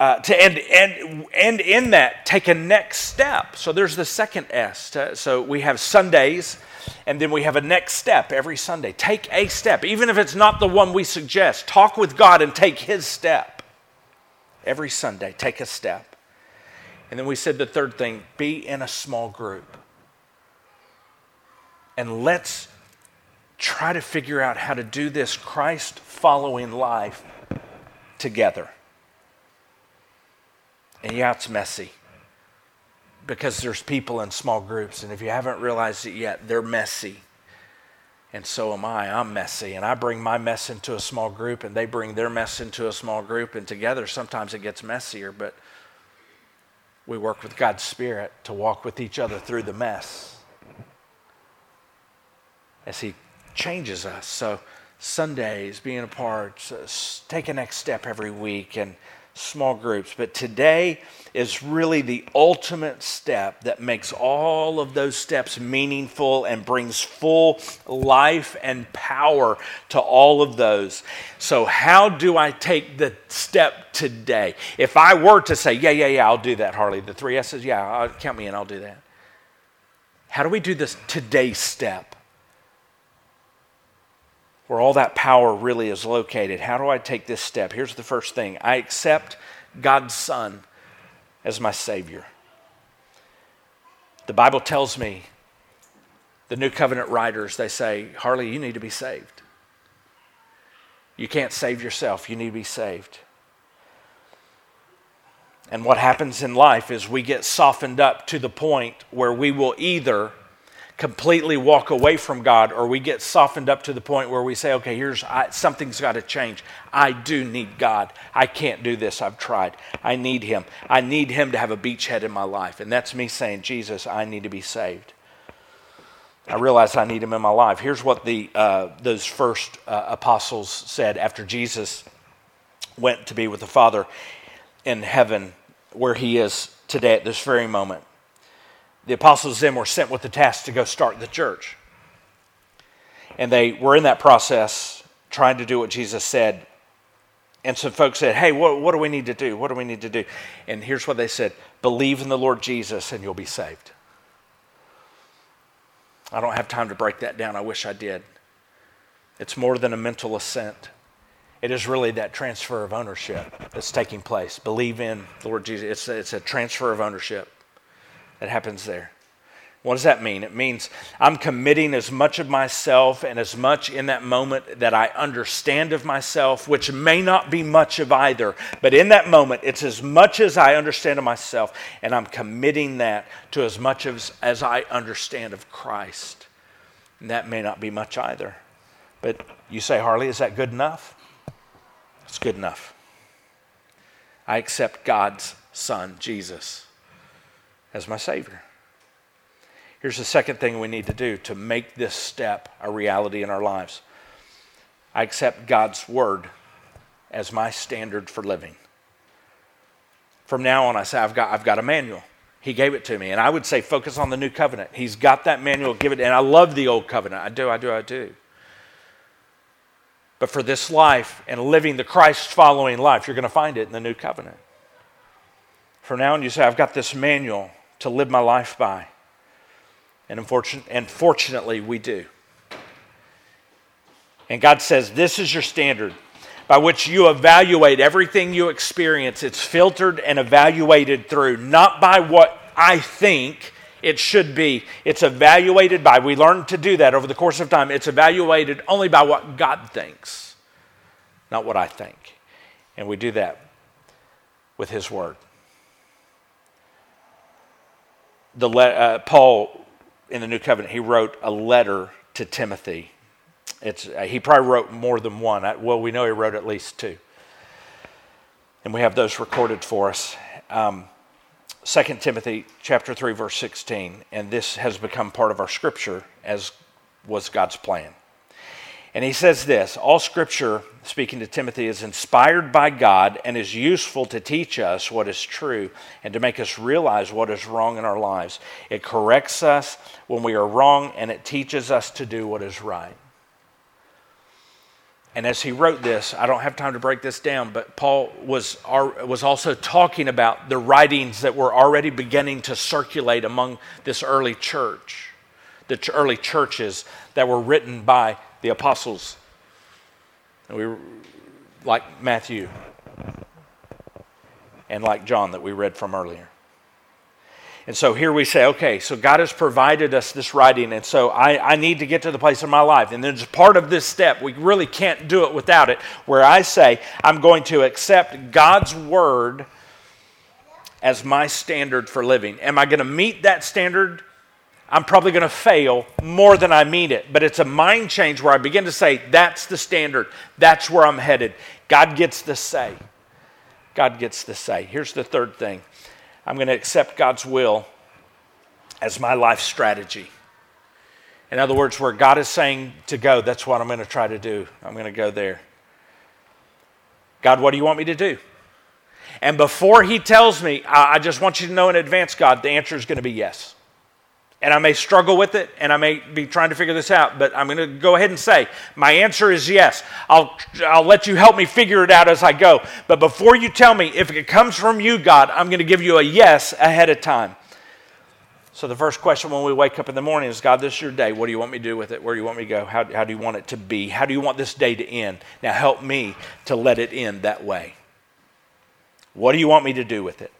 uh, to end, and, and in that take a next step so there's the second s to, so we have sundays and then we have a next step every sunday take a step even if it's not the one we suggest talk with god and take his step every Sunday, take a step. And then we said the third thing be in a small group. And let's try to figure out how to do this Christ following life together. And yeah, it's messy because there's people in small groups. And if you haven't realized it yet, they're messy. And so am I. I'm messy. And I bring my mess into a small group, and they bring their mess into a small group. And together, sometimes it gets messier, but we work with God's Spirit to walk with each other through the mess as He changes us. So, Sundays, being a part, take a next step every week, and small groups. But today is really the ultimate step that makes all of those steps meaningful and brings full life and power to all of those. So, how do I take the step today? If I were to say, Yeah, yeah, yeah, I'll do that, Harley, the three S's, yeah, I'll, count me in, I'll do that. How do we do this today step? Where all that power really is located. How do I take this step? Here's the first thing I accept God's Son as my Savior. The Bible tells me, the New Covenant writers, they say, Harley, you need to be saved. You can't save yourself, you need to be saved. And what happens in life is we get softened up to the point where we will either completely walk away from God, or we get softened up to the point where we say, okay, here's I, something's got to change. I do need God. I can't do this. I've tried. I need Him. I need Him to have a beachhead in my life. And that's me saying, Jesus, I need to be saved. I realize I need Him in my life. Here's what the, uh, those first uh, apostles said after Jesus went to be with the Father in heaven, where He is today at this very moment the apostles then were sent with the task to go start the church. And they were in that process trying to do what Jesus said. And some folks said, Hey, what, what do we need to do? What do we need to do? And here's what they said Believe in the Lord Jesus and you'll be saved. I don't have time to break that down. I wish I did. It's more than a mental assent. It is really that transfer of ownership that's taking place. Believe in the Lord Jesus. It's it's a transfer of ownership that happens there. What does that mean? It means I'm committing as much of myself and as much in that moment that I understand of myself, which may not be much of either. But in that moment, it's as much as I understand of myself, and I'm committing that to as much as, as I understand of Christ. And that may not be much either. But you say, Harley, is that good enough? It's good enough. I accept God's Son, Jesus, as my Savior. Here's the second thing we need to do to make this step a reality in our lives I accept God's Word as my standard for living. From now on, I say, I've got, I've got a manual. He gave it to me. And I would say, focus on the new covenant. He's got that manual, give it. And I love the old covenant. I do, I do, I do. But for this life and living the Christ following life, you're going to find it in the new covenant. For now on, you say, I've got this manual to live my life by. And, and fortunately, we do. And God says, This is your standard by which you evaluate everything you experience. It's filtered and evaluated through, not by what I think it should be. It's evaluated by, we learned to do that over the course of time. It's evaluated only by what God thinks, not what I think. And we do that with His Word. The, uh, Paul in the New Covenant, he wrote a letter to Timothy. It's, uh, he probably wrote more than one. Well, we know he wrote at least two. And we have those recorded for us. Um, 2 Timothy chapter 3 verse 16 and this has become part of our scripture as was God's plan. And he says this All scripture, speaking to Timothy, is inspired by God and is useful to teach us what is true and to make us realize what is wrong in our lives. It corrects us when we are wrong and it teaches us to do what is right. And as he wrote this, I don't have time to break this down, but Paul was, was also talking about the writings that were already beginning to circulate among this early church, the early churches that were written by the apostles. And we like Matthew and like John that we read from earlier. And so here we say, okay, so God has provided us this writing, and so I, I need to get to the place in my life. And there's part of this step, we really can't do it without it, where I say, I'm going to accept God's word as my standard for living. Am I going to meet that standard? I'm probably going to fail more than I mean it. But it's a mind change where I begin to say, that's the standard. That's where I'm headed. God gets the say. God gets the say. Here's the third thing I'm going to accept God's will as my life strategy. In other words, where God is saying to go, that's what I'm going to try to do. I'm going to go there. God, what do you want me to do? And before He tells me, I just want you to know in advance, God, the answer is going to be yes. And I may struggle with it and I may be trying to figure this out, but I'm going to go ahead and say my answer is yes. I'll, I'll let you help me figure it out as I go. But before you tell me, if it comes from you, God, I'm going to give you a yes ahead of time. So the first question when we wake up in the morning is God, this is your day. What do you want me to do with it? Where do you want me to go? How, how do you want it to be? How do you want this day to end? Now help me to let it end that way. What do you want me to do with it?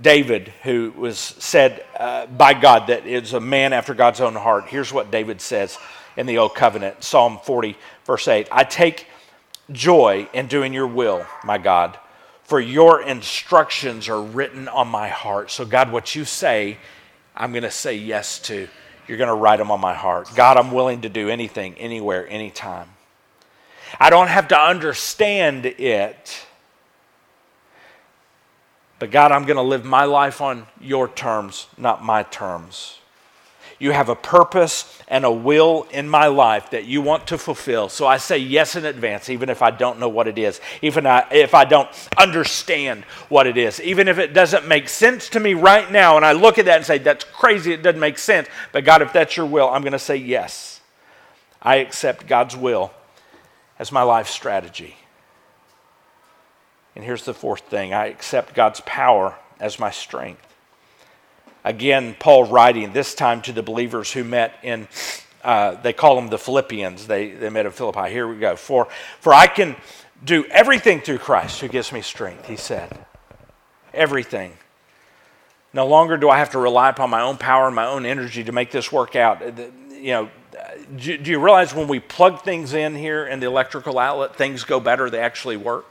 David, who was said uh, by God that is a man after God's own heart. Here's what David says in the Old Covenant Psalm 40, verse 8 I take joy in doing your will, my God, for your instructions are written on my heart. So, God, what you say, I'm going to say yes to. You're going to write them on my heart. God, I'm willing to do anything, anywhere, anytime. I don't have to understand it but God, I'm going to live my life on your terms, not my terms. You have a purpose and a will in my life that you want to fulfill. So I say yes in advance, even if I don't know what it is, even if I don't understand what it is, even if it doesn't make sense to me right now. And I look at that and say, that's crazy, it doesn't make sense. But God, if that's your will, I'm going to say yes. I accept God's will as my life strategy. And here's the fourth thing I accept God's power as my strength. Again, Paul writing this time to the believers who met in, uh, they call them the Philippians. They, they met in Philippi. Here we go. For, for I can do everything through Christ who gives me strength, he said. Everything. No longer do I have to rely upon my own power and my own energy to make this work out. You know, do you realize when we plug things in here in the electrical outlet, things go better, they actually work?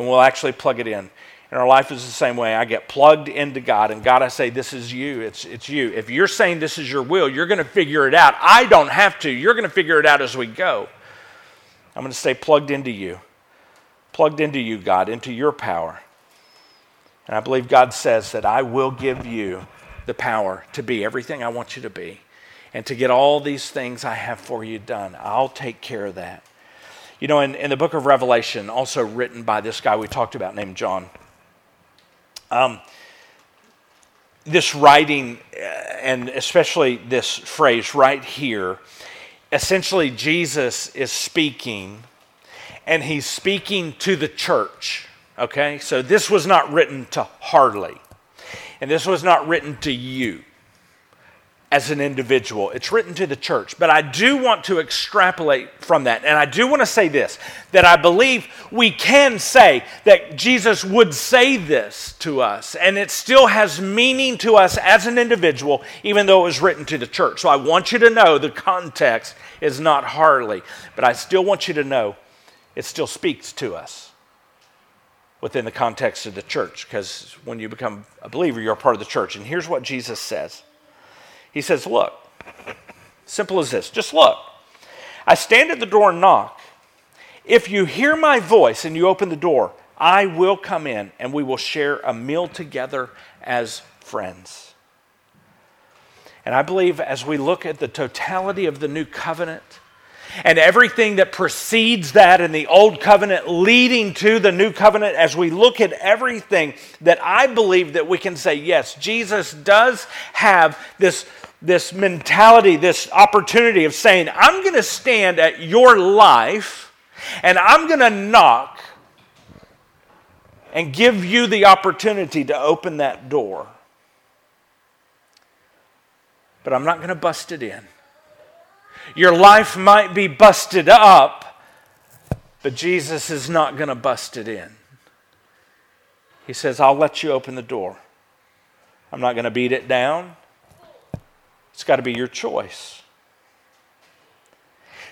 When we'll actually plug it in. And our life is the same way. I get plugged into God, and God, I say, This is you. It's, it's you. If you're saying this is your will, you're going to figure it out. I don't have to. You're going to figure it out as we go. I'm going to stay plugged into you. Plugged into you, God, into your power. And I believe God says that I will give you the power to be everything I want you to be and to get all these things I have for you done. I'll take care of that. You know, in, in the book of Revelation, also written by this guy we talked about named John, um, this writing, uh, and especially this phrase right here, essentially Jesus is speaking, and he's speaking to the church. Okay? So this was not written to Harley, and this was not written to you as an individual. It's written to the church. But I do want to extrapolate from that. And I do want to say this that I believe we can say that Jesus would say this to us, and it still has meaning to us as an individual, even though it was written to the church. So I want you to know the context is not Harley, but I still want you to know it still speaks to us within the context of the church, because when you become a believer, you're a part of the church. And here's what Jesus says. He says, Look, simple as this just look. I stand at the door and knock. If you hear my voice and you open the door, I will come in and we will share a meal together as friends. And I believe as we look at the totality of the new covenant, and everything that precedes that in the old covenant leading to the new covenant as we look at everything that i believe that we can say yes jesus does have this this mentality, this opportunity of saying, I'm going to stand at your life and I'm going to knock and give you the opportunity to open that door. But I'm not going to bust it in. Your life might be busted up, but Jesus is not going to bust it in. He says, I'll let you open the door. I'm not going to beat it down. It's got to be your choice.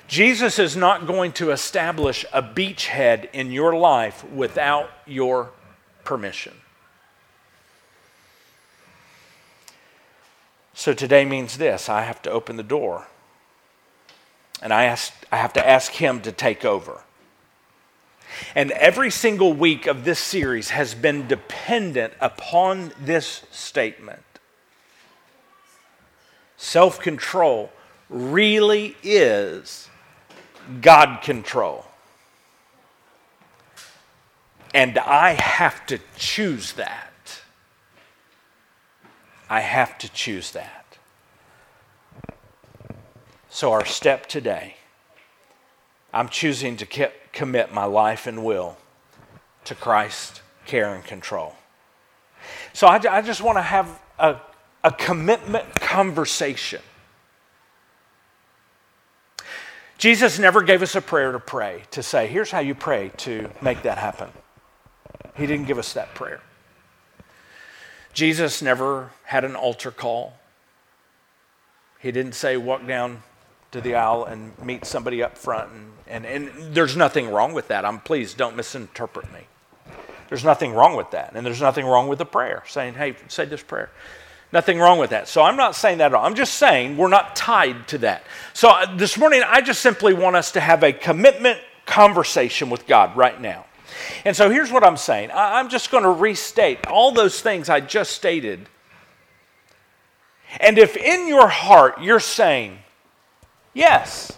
Jesus is not going to establish a beachhead in your life without your permission. So today means this I have to open the door. And I, ask, I have to ask Him to take over. And every single week of this series has been dependent upon this statement self control really is God control. And I have to choose that. I have to choose that. So, our step today, I'm choosing to commit my life and will to Christ, care, and control. So, I, I just want to have a a commitment conversation. Jesus never gave us a prayer to pray, to say, here's how you pray to make that happen. He didn't give us that prayer. Jesus never had an altar call. He didn't say, walk down to the aisle and meet somebody up front. And, and, and there's nothing wrong with that. I'm please don't misinterpret me. There's nothing wrong with that. And there's nothing wrong with the prayer, saying, hey, say this prayer. Nothing wrong with that. So I'm not saying that at all. I'm just saying we're not tied to that. So uh, this morning, I just simply want us to have a commitment conversation with God right now. And so here's what I'm saying I'm just going to restate all those things I just stated. And if in your heart you're saying, Yes,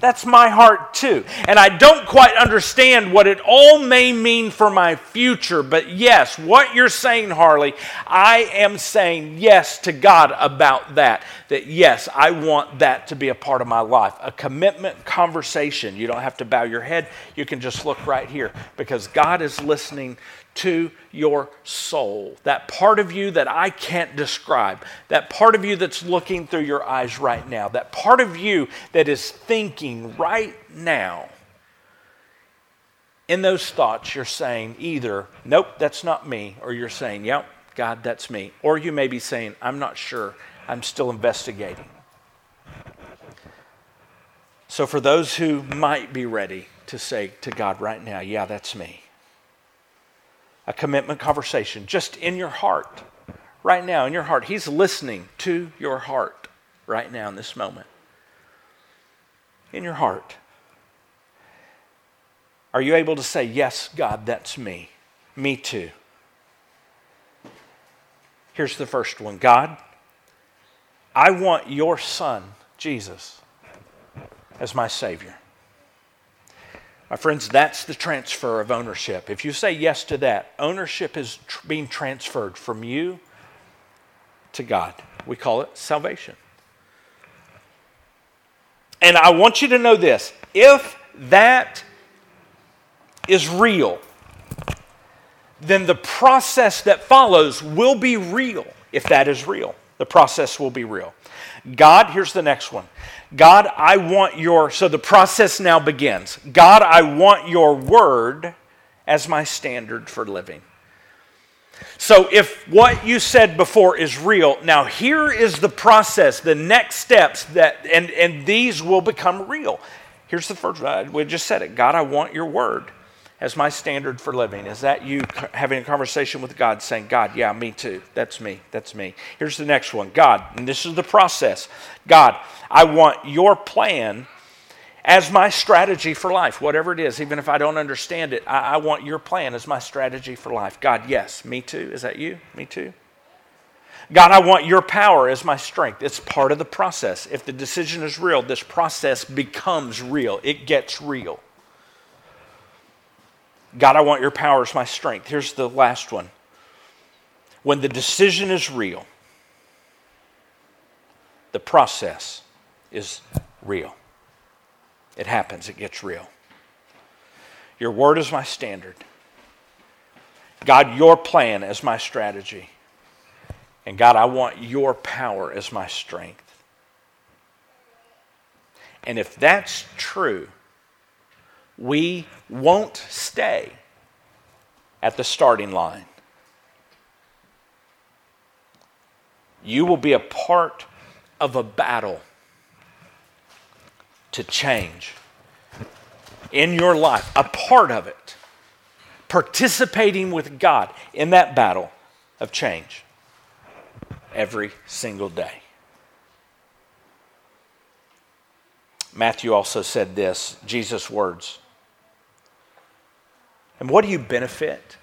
That's my heart too. And I don't quite understand what it all may mean for my future, but yes, what you're saying, Harley, I am saying yes to God about that. That yes, I want that to be a part of my life. A commitment conversation. You don't have to bow your head, you can just look right here because God is listening to your soul. That part of you that I can't describe, that part of you that's looking through your eyes right now, that part of you that is thinking right now. In those thoughts, you're saying either, nope, that's not me, or you're saying, yep, God, that's me. Or you may be saying, I'm not sure, I'm still investigating. So, for those who might be ready to say to God right now, yeah, that's me a commitment conversation just in your heart, right now, in your heart. He's listening to your heart right now in this moment. In your heart. Are you able to say, Yes, God, that's me? Me too. Here's the first one God, I want your son, Jesus, as my Savior. My friends, that's the transfer of ownership. If you say yes to that, ownership is tr- being transferred from you to God. We call it salvation. And I want you to know this if that is real, then the process that follows will be real if that is real. The process will be real. God, here's the next one. God, I want your, so the process now begins. God, I want your word as my standard for living. So, if what you said before is real, now here is the process, the next steps that, and, and these will become real. Here's the first, we just said it God, I want your word as my standard for living? Is that you having a conversation with God saying, God, yeah, me too. That's me. That's me. Here's the next one God, and this is the process God, I want your plan as my strategy for life, whatever it is, even if I don't understand it. I, I want your plan as my strategy for life. God, yes, me too. Is that you? Me too. God, I want your power as my strength. It's part of the process. If the decision is real, this process becomes real, it gets real. God, I want your power as my strength. Here's the last one. When the decision is real, the process is real. It happens, it gets real. Your word is my standard. God, your plan is my strategy. And God, I want your power as my strength. And if that's true, we won't stay at the starting line. You will be a part of a battle to change in your life, a part of it, participating with God in that battle of change every single day. Matthew also said this Jesus' words and what do you benefit?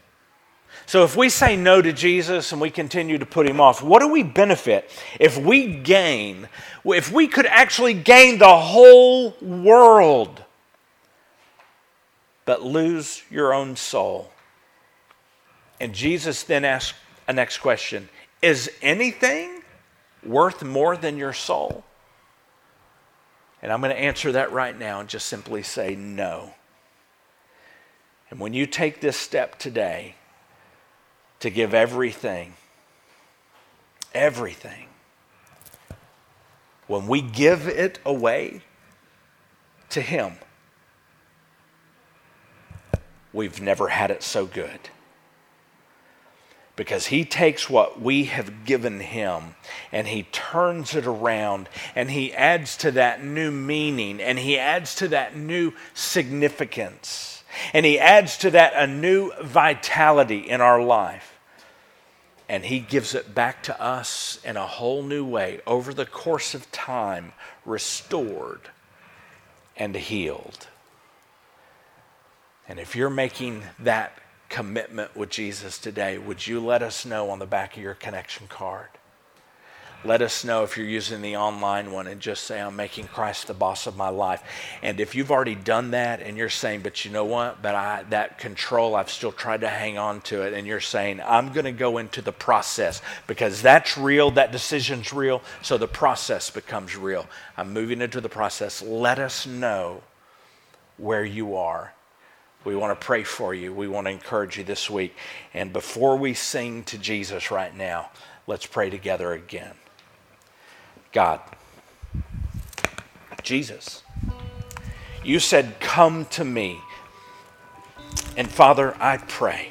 So, if we say no to Jesus and we continue to put him off, what do we benefit if we gain, if we could actually gain the whole world, but lose your own soul? And Jesus then asks a next question Is anything worth more than your soul? And I'm going to answer that right now and just simply say no. And when you take this step today to give everything, everything, when we give it away to Him, we've never had it so good. Because he takes what we have given him and he turns it around and he adds to that new meaning and he adds to that new significance and He adds to that a new vitality in our life. And He gives it back to us in a whole new way over the course of time, restored and healed. And if you're making that commitment with Jesus today, would you let us know on the back of your connection card? Let us know if you're using the online one and just say, I'm making Christ the boss of my life. And if you've already done that and you're saying, but you know what? But I, that control, I've still tried to hang on to it. And you're saying, I'm going to go into the process because that's real, that decision's real. So the process becomes real. I'm moving into the process. Let us know where you are. We want to pray for you. We want to encourage you this week. And before we sing to Jesus right now, let's pray together again. God, Jesus, you said, Come to me. And Father, I pray,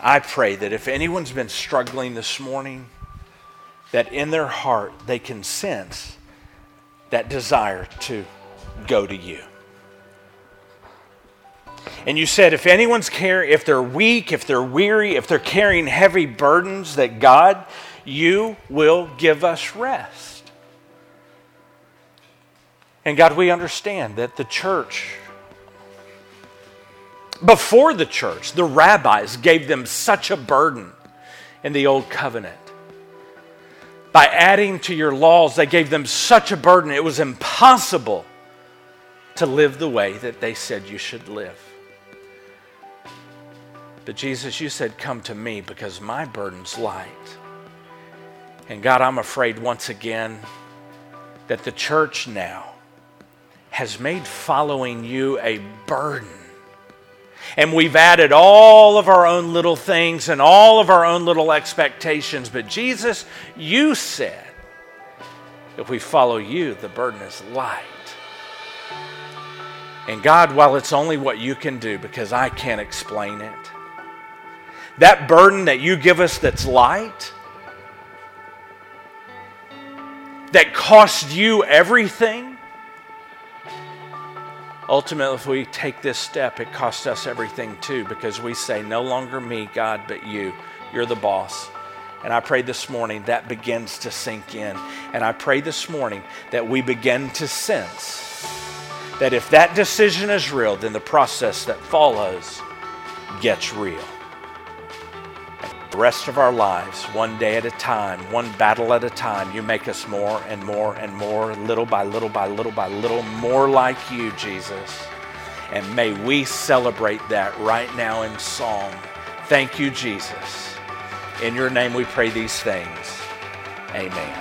I pray that if anyone's been struggling this morning, that in their heart they can sense that desire to go to you. And you said, if anyone's carrying, if they're weak, if they're weary, if they're carrying heavy burdens, that God, you will give us rest. And God, we understand that the church, before the church, the rabbis gave them such a burden in the old covenant. By adding to your laws, they gave them such a burden, it was impossible to live the way that they said you should live. But Jesus, you said, Come to me because my burden's light. And God, I'm afraid once again that the church now has made following you a burden. And we've added all of our own little things and all of our own little expectations. But Jesus, you said, if we follow you, the burden is light. And God, while it's only what you can do because I can't explain it, that burden that you give us that's light, that cost you everything, ultimately, if we take this step, it costs us everything too because we say, No longer me, God, but you. You're the boss. And I pray this morning that begins to sink in. And I pray this morning that we begin to sense that if that decision is real, then the process that follows gets real the rest of our lives, one day at a time, one battle at a time, you make us more and more and more, little by little by little by little, more like you, Jesus. And may we celebrate that right now in song. Thank you, Jesus. In your name we pray these things. Amen.